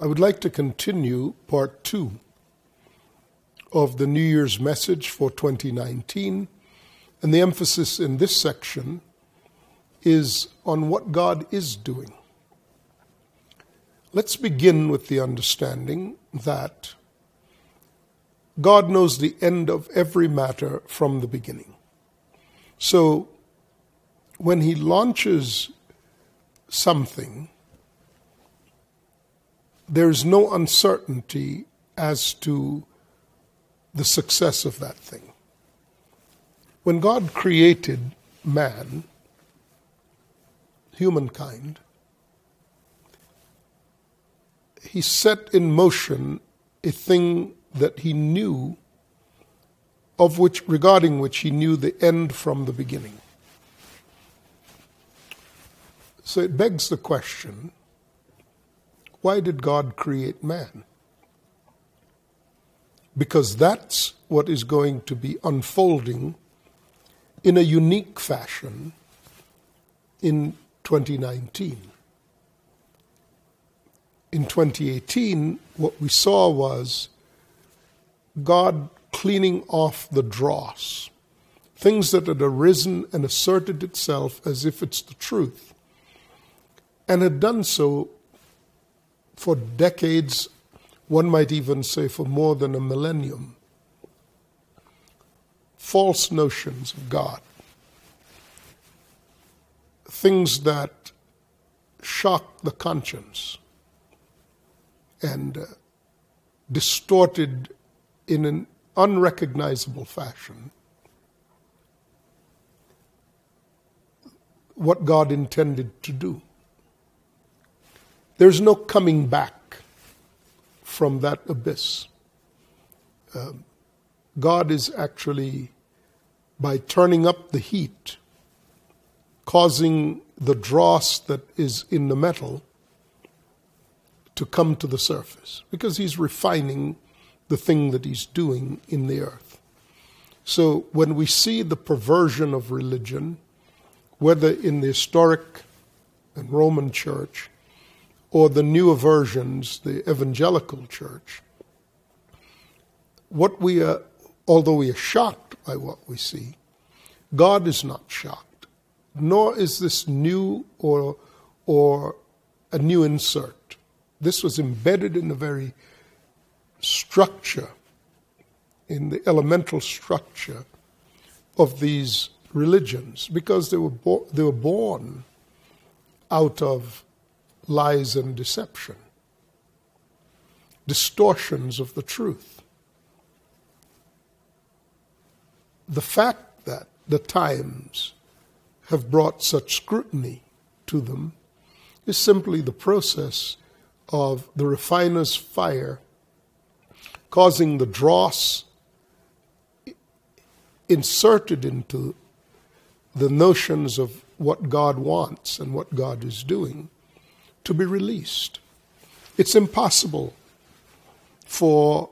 I would like to continue part two of the New Year's message for 2019. And the emphasis in this section is on what God is doing. Let's begin with the understanding that God knows the end of every matter from the beginning. So when He launches something, there's no uncertainty as to the success of that thing. When God created man, humankind, he set in motion a thing that he knew of which regarding which he knew the end from the beginning. So it begs the question why did God create man? Because that's what is going to be unfolding in a unique fashion in 2019. In 2018, what we saw was God cleaning off the dross, things that had arisen and asserted itself as if it's the truth, and had done so for decades, one might even say for more than a millennium. False notions of God, things that shock the conscience and uh, distorted in an unrecognizable fashion what God intended to do. There's no coming back from that abyss. Um, God is actually, by turning up the heat, causing the dross that is in the metal to come to the surface because He's refining the thing that He's doing in the earth. So when we see the perversion of religion, whether in the historic and Roman church or the newer versions, the evangelical church, what we are, although we are shocked by what we see, God is not shocked, nor is this new or, or a new insert. This was embedded in the very structure, in the elemental structure of these religions, because they were, bo- they were born out of lies and deception, distortions of the truth. The fact that the times have brought such scrutiny to them is simply the process of the refiner's fire causing the dross inserted into the notions of what God wants and what God is doing to be released. It's impossible for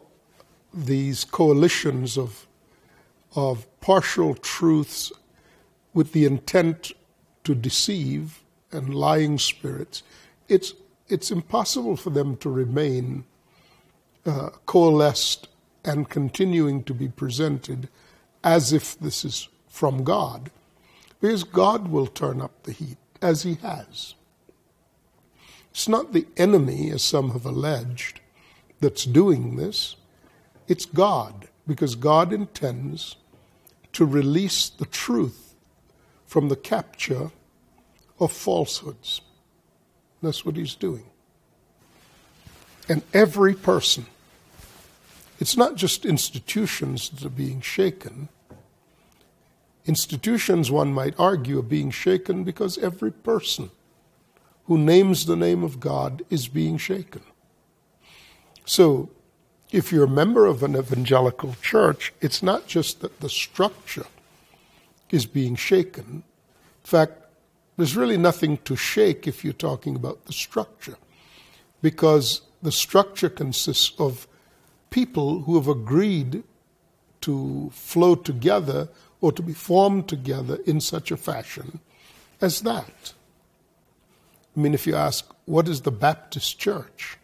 these coalitions of, of partial truths with the intent to deceive and lying spirits. It's, it's impossible for them to remain uh, coalesced and continuing to be presented as if this is from God, because God will turn up the heat, as He has. It's not the enemy, as some have alleged, that's doing this. It's God, because God intends to release the truth from the capture of falsehoods. That's what He's doing. And every person, it's not just institutions that are being shaken. Institutions, one might argue, are being shaken because every person who names the name of God is being shaken. So, if you're a member of an evangelical church, it's not just that the structure is being shaken. In fact, there's really nothing to shake if you're talking about the structure, because the structure consists of people who have agreed to flow together or to be formed together in such a fashion as that. I mean, if you ask, what is the Baptist church?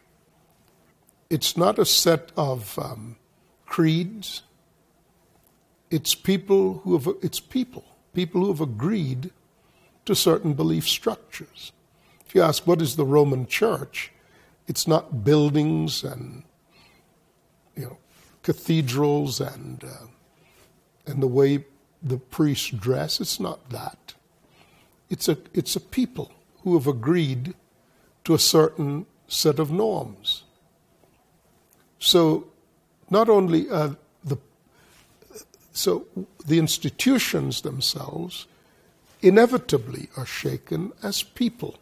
it's not a set of um, creeds. It's people who have it's people, people who have agreed to certain belief structures. If you ask what is the Roman Church, it's not buildings and you know cathedrals and uh, and the way the priests dress. It's not that. It's a it's a people who have agreed to a certain set of norms. So, not only are the so the institutions themselves inevitably are shaken as people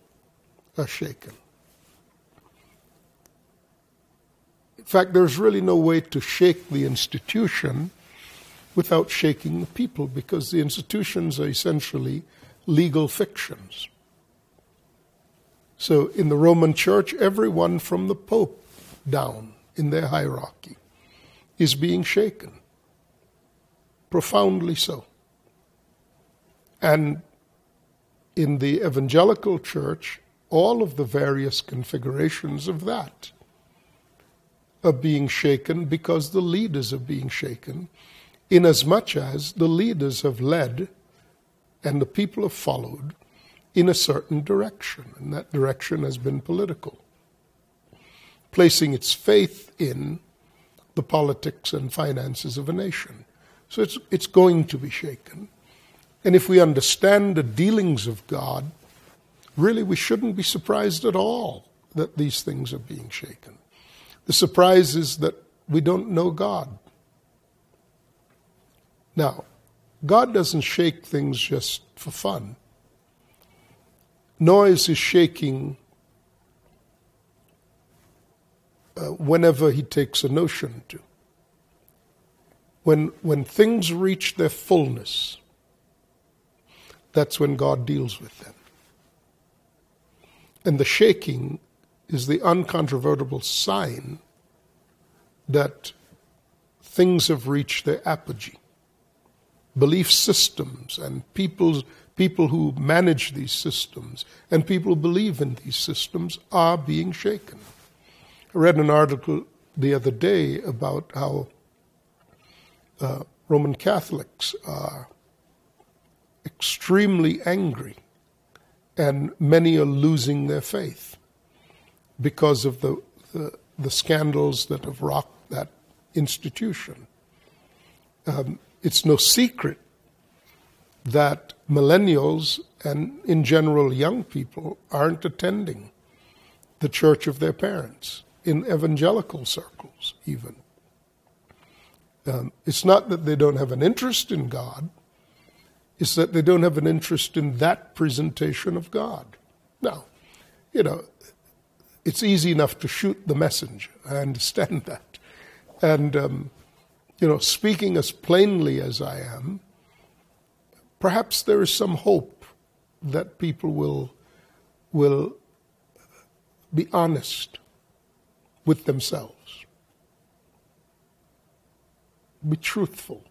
are shaken. In fact, there's really no way to shake the institution without shaking the people because the institutions are essentially legal fictions. So in the Roman Church, everyone from the Pope down in their hierarchy is being shaken, profoundly so. And in the evangelical church, all of the various configurations of that are being shaken because the leaders are being shaken, inasmuch as the leaders have led and the people have followed in a certain direction, and that direction has been political, placing its faith in the politics and finances of a nation. So it's, it's going to be shaken. And if we understand the dealings of God, really we shouldn't be surprised at all that these things are being shaken. The surprise is that we don't know God. Now, God doesn't shake things just for fun noise is shaking uh, whenever he takes a notion to. When, when things reach their fullness, that's when God deals with them. And the shaking is the uncontrovertible sign that things have reached their apogee. Belief systems and people's people who manage these systems and people who believe in these systems are being shaken. I read an article the other day about how uh, Roman Catholics are extremely angry and many are losing their faith because of the, the, the scandals that have rocked that institution. Um, it's no secret that millennials and, in general, young people aren't attending the church of their parents, in evangelical circles, even. Um, it's not that they don't have an interest in God, it's that they don't have an interest in that presentation of God. Now, you know, it's easy enough to shoot the messenger. I understand that. And, um, you know, speaking as plainly as I am, perhaps there is some hope that people will, will be honest with themselves, be truthful.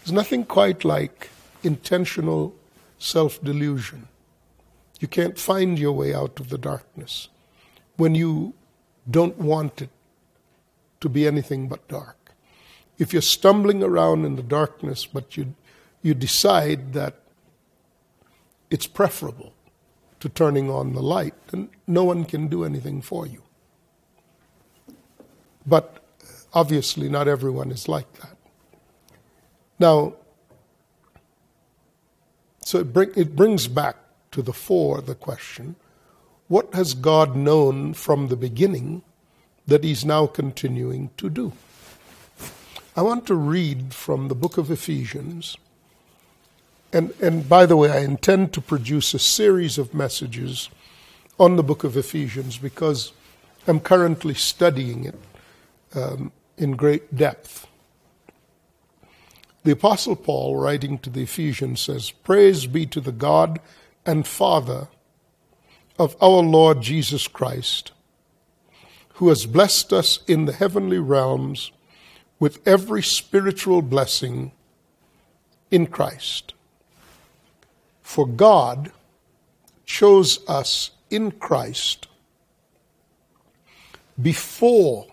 There's nothing quite like intentional self delusion. You can't find your way out of the darkness when you don't want it to be anything but dark. If you're stumbling around in the darkness, but you you decide that it's preferable to turning on the light, then no one can do anything for you. But obviously, not everyone is like that. Now, so it, bring, it brings back to the fore the question what has God known from the beginning that He's now continuing to do? I want to read from the book of Ephesians and, and by the way, I intend to produce a series of messages on the book of Ephesians because I'm currently studying it um, in great depth. The Apostle Paul, writing to the Ephesians, says, Praise be to the God and Father of our Lord Jesus Christ, who has blessed us in the heavenly realms with every spiritual blessing in Christ. For God chose us in Christ before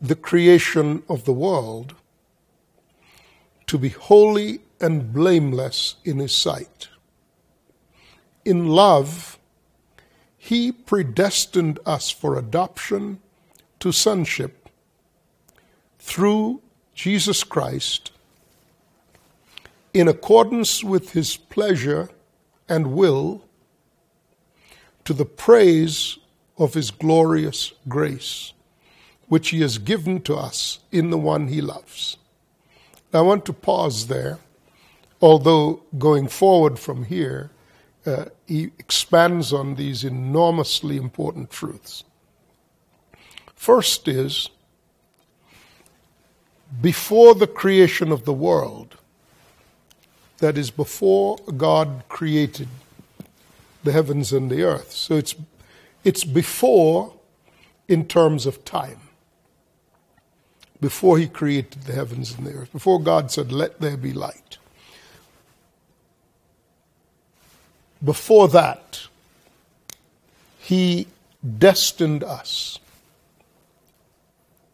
the creation of the world to be holy and blameless in His sight. In love, He predestined us for adoption to sonship through Jesus Christ in accordance with His pleasure and will to the praise of His glorious grace, which He has given to us in the one He loves. I want to pause there, although going forward from here, uh, he expands on these enormously important truths. First is, before the creation of the world, that is, before God created the heavens and the earth. So it's, it's before in terms of time before he created the heavens and the earth, before God said, Let there be light. Before that, he destined us,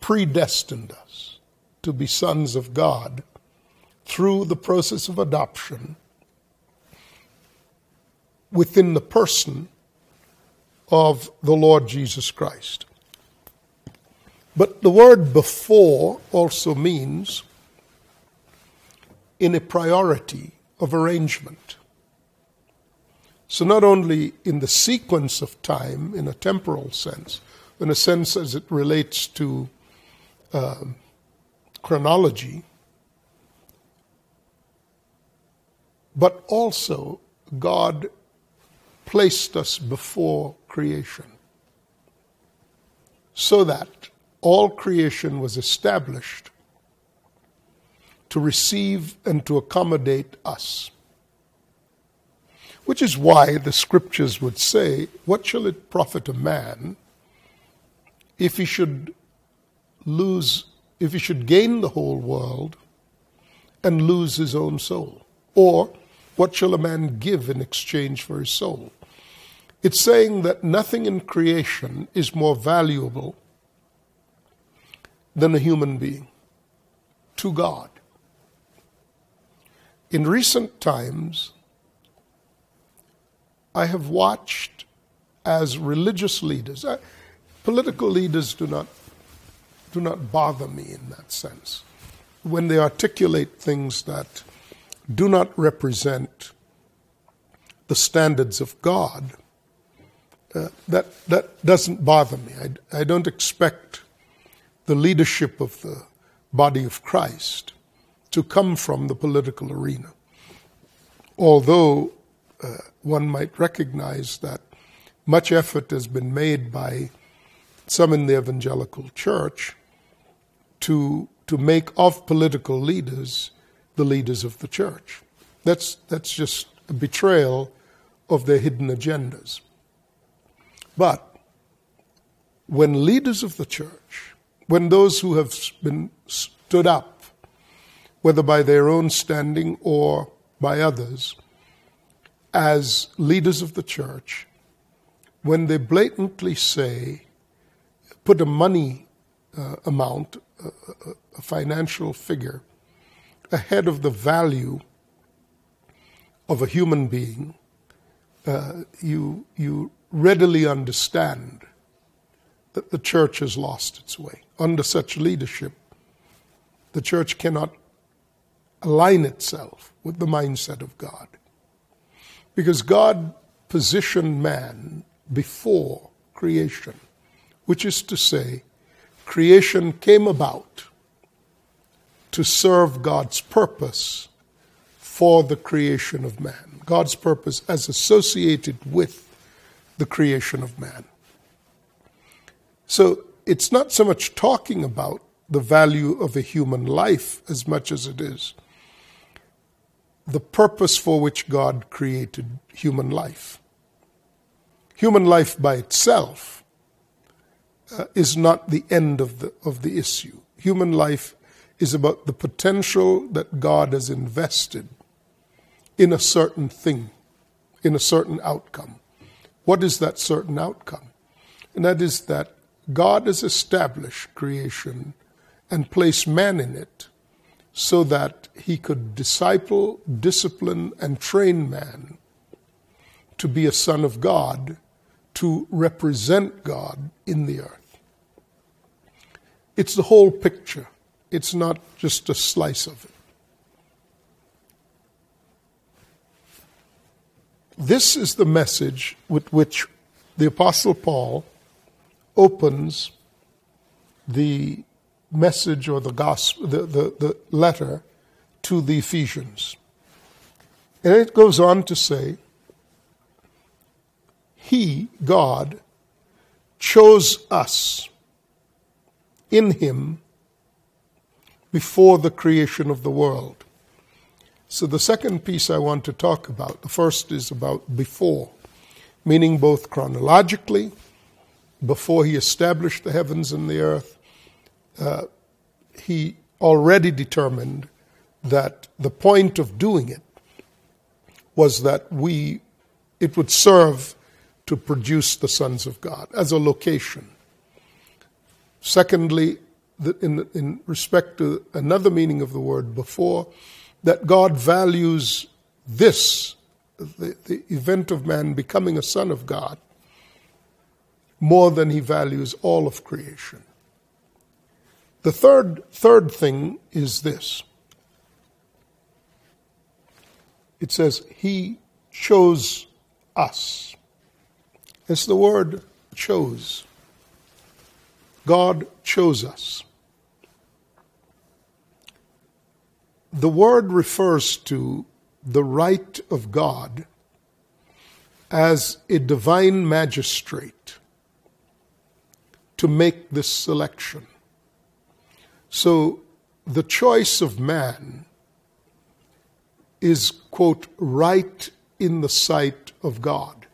predestined us to be sons of God through the process of adoption within the person of the Lord Jesus Christ. But the word before also means in a priority of arrangement. So, not only in the sequence of time, in a temporal sense, in a sense as it relates to uh, chronology, but also God placed us before creation so that all creation was established to receive and to accommodate us. Which is why the scriptures would say, What shall it profit a man if he should lose, if he should gain the whole world and lose his own soul? Or, what shall a man give in exchange for his soul? It's saying that nothing in creation is more valuable than a human being to God. In recent times, I have watched as religious leaders, uh, political leaders do not, do not bother me in that sense. When they articulate things that do not represent the standards of God, uh, that, that doesn't bother me. I, I don't expect the leadership of the body of Christ to come from the political arena. Although uh, one might recognize that much effort has been made by some in the evangelical church to, to make of political leaders the leaders of the church. That's, that's just a betrayal of their hidden agendas. But when leaders of the church when those who have been stood up, whether by their own standing or by others, as leaders of the church, when they blatantly say, put a money uh, amount, a, a financial figure, ahead of the value of a human being, uh, you, you readily understand that the church has lost its way. Under such leadership, the church cannot align itself with the mindset of God. Because God positioned man before creation, which is to say, creation came about to serve God's purpose for the creation of man. God's purpose as associated with the creation of man. So it's not so much talking about the value of a human life as much as it is the purpose for which God created human life. Human life by itself uh, is not the end of the, of the issue. Human life is about the potential that God has invested in a certain thing, in a certain outcome. What is that certain outcome? and that is that God has established creation and placed man in it so that he could disciple, discipline, and train man to be a son of God, to represent God in the earth. It's the whole picture, it's not just a slice of it. This is the message with which the Apostle Paul opens the message or the gospel, the, the, the letter to the Ephesians. And it goes on to say, He, God, chose us in Him before the creation of the world. So, the second piece I want to talk about, the first is about before, meaning both chronologically, before He established the heavens and the earth, uh, he already determined that the point of doing it was that we it would serve to produce the sons of God as a location. Secondly, in, in respect to another meaning of the word before, that God values this, the, the event of man becoming a son of God, more than he values all of creation. The third, third thing is this it says, He chose us. It's the word chose. God chose us. The word refers to the right of God as a divine magistrate to make this selection. So the choice of man is, quote, right in the sight of God,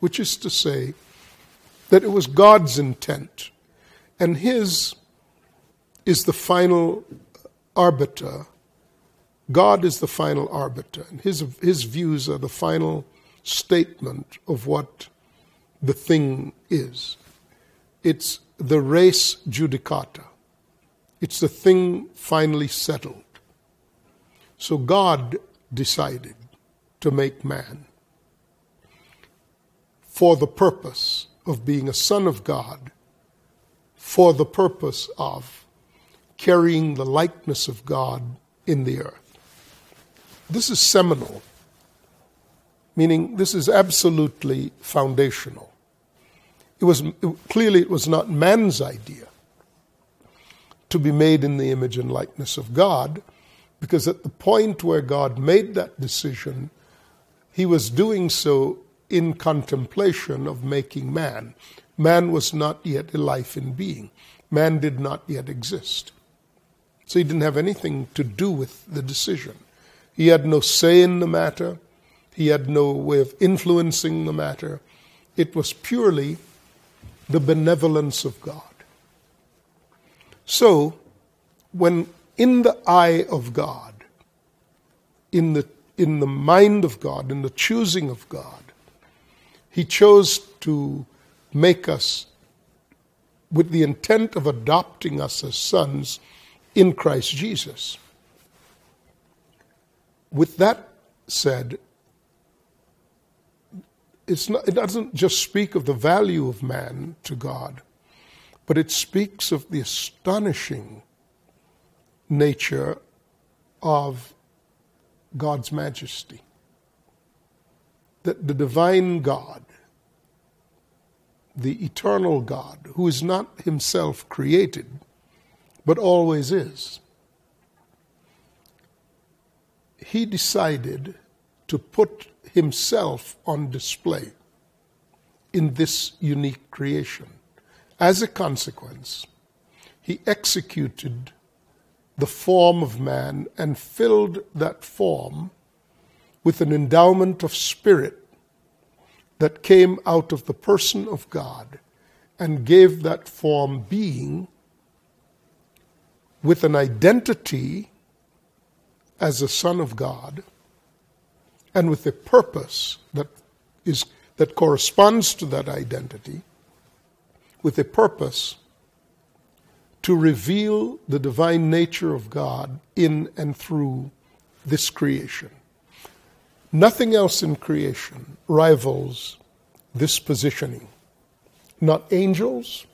which is to say that it was God's intent, and His is the final arbiter. God is the final arbiter, and His, his views are the final statement of what the thing is. It's the res judicata. It's the thing finally settled. So God decided to make man for the purpose of being a son of God, for the purpose of carrying the likeness of God in the earth. This is seminal, meaning this is absolutely foundational. It was clearly it was not man's idea to be made in the image and likeness of God, because at the point where God made that decision, he was doing so in contemplation of making man. Man was not yet a life in being, man did not yet exist. So he didn't have anything to do with the decision. He had no say in the matter, he had no way of influencing the matter. It was purely the benevolence of God. So, when in the eye of God, in the, in the mind of God, in the choosing of God, He chose to make us with the intent of adopting us as sons in Christ Jesus. With that said, not, it doesn't just speak of the value of man to God but it speaks of the astonishing nature of God's majesty. That the divine God, the eternal God, who is not himself created, but always is, he decided to put himself on display in this unique creation. As a consequence, he executed the form of man and filled that form with an endowment of spirit that came out of the person of God and gave that form being with an identity as a son of God and with a purpose that is that corresponds to that identity with a purpose to reveal the divine nature of God in and through this creation. Nothing else in creation rivals this positioning. Not angels,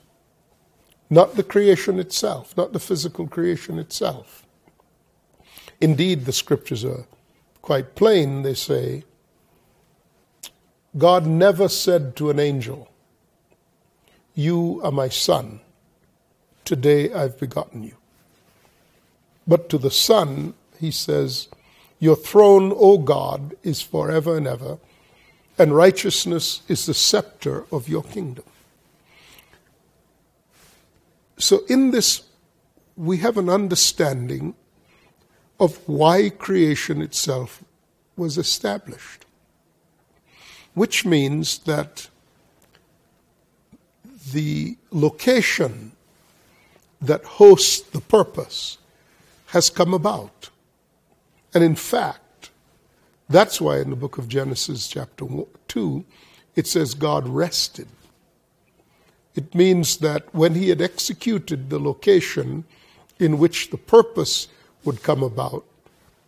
not the creation itself, not the physical creation itself. Indeed, the scriptures are quite plain. They say, God never said to an angel, You are my son. Today I've begotten you. But to the Son, he says, Your throne, O God, is forever and ever, and righteousness is the scepter of your kingdom. So, in this, we have an understanding of why creation itself was established, which means that the location that hosts the purpose has come about. And in fact, that's why in the book of Genesis, chapter 2, it says God rested. It means that when he had executed the location in which the purpose would come about,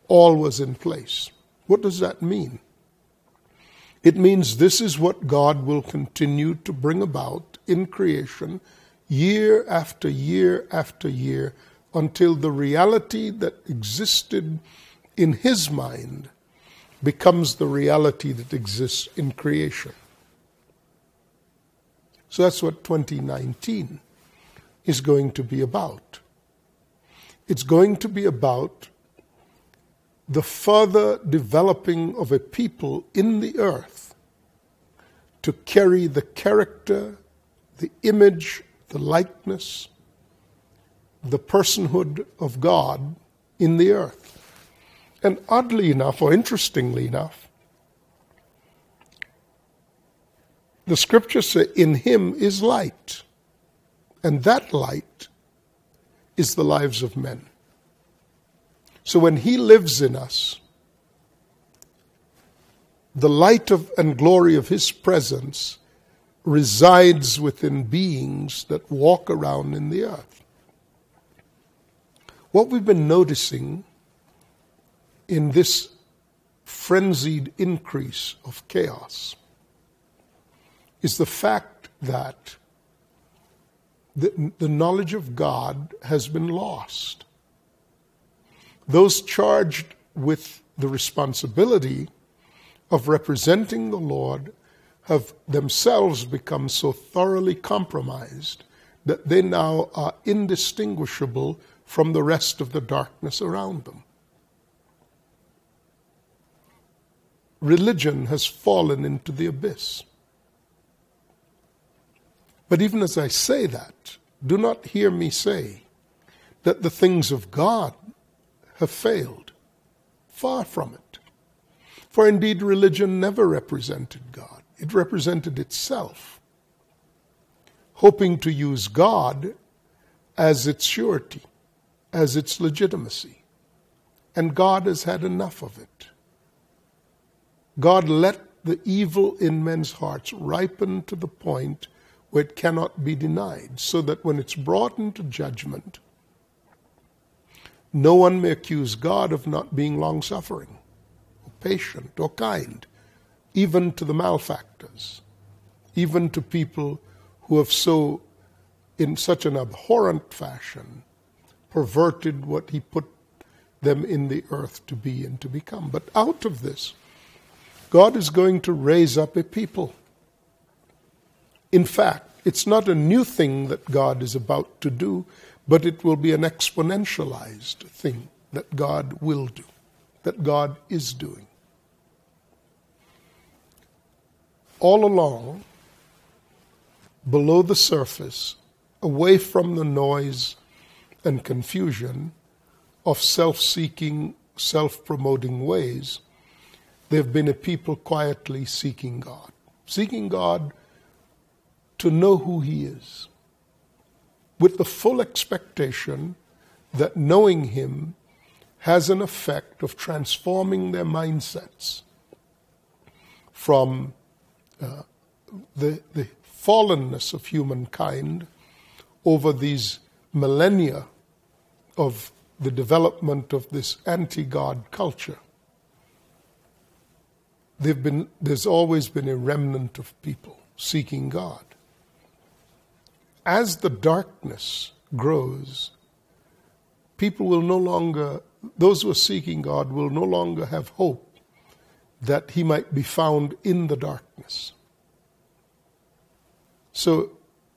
all was in place. What does that mean? It means this is what God will continue to bring about in creation year after year after year until the reality that existed in his mind becomes the reality that exists in creation. So that's what 2019 is going to be about. It's going to be about the further developing of a people in the earth to carry the character, the image, the likeness, the personhood of God in the earth. And oddly enough, or interestingly enough, The scriptures say, In him is light. And that light is the lives of men. So when he lives in us, the light of and glory of his presence resides within beings that walk around in the earth. What we've been noticing in this frenzied increase of chaos is the fact that the, the knowledge of God has been lost. Those charged with the responsibility of representing the Lord have themselves become so thoroughly compromised that they now are indistinguishable from the rest of the darkness around them. Religion has fallen into the abyss. But even as I say that, do not hear me say that the things of God have failed. Far from it. For indeed, religion never represented God, it represented itself, hoping to use God as its surety, as its legitimacy. And God has had enough of it. God let the evil in men's hearts ripen to the point where it cannot be denied, so that when it's brought into judgment, no one may accuse God of not being long suffering, or patient, or kind, even to the malefactors, even to people who have so, in such an abhorrent fashion, perverted what He put them in the earth to be and to become. But out of this, God is going to raise up a people in fact, it's not a new thing that God is about to do, but it will be an exponentialized thing that God will do, that God is doing. All along, below the surface, away from the noise and confusion of self seeking, self promoting ways, there have been a people quietly seeking God. Seeking God to know who He is, with the full expectation that knowing Him has an effect of transforming their mindsets from uh, the, the fallenness of humankind over these millennia of the development of this anti God culture. Been, there's always been a remnant of people seeking God. As the darkness grows, people will no longer, those who are seeking God will no longer have hope that He might be found in the darkness. So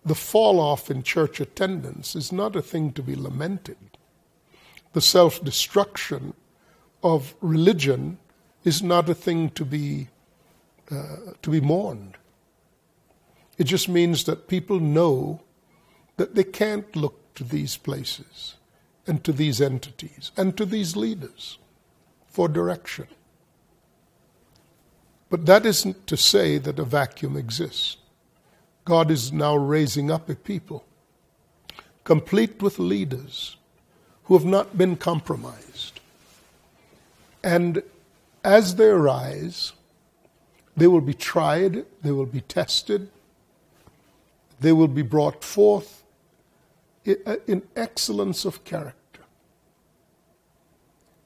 the fall off in church attendance is not a thing to be lamented. The self destruction of religion is not a thing to be, uh, to be mourned. It just means that people know that they can't look to these places and to these entities and to these leaders for direction. But that isn't to say that a vacuum exists. God is now raising up a people, complete with leaders who have not been compromised. And as they arise, they will be tried, they will be tested, they will be brought forth Uh, in excellence of character.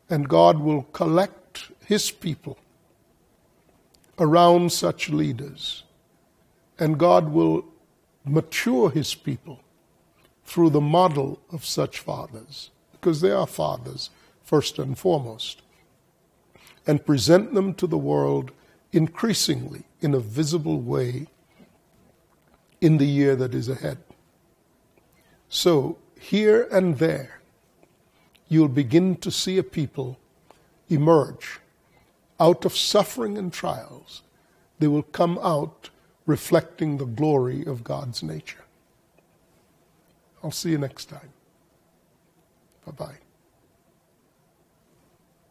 And God will collect His people around such leaders and God will mature his people through the model of such fathers, because they are fathers first and foremost, and present them to the world increasingly in a visible way in the year that is ahead. So, here and there, you'll begin to see a people emerge out of suffering and trials. They will come out reflecting the glory of God's nature. I'll see you next time. Bye bye.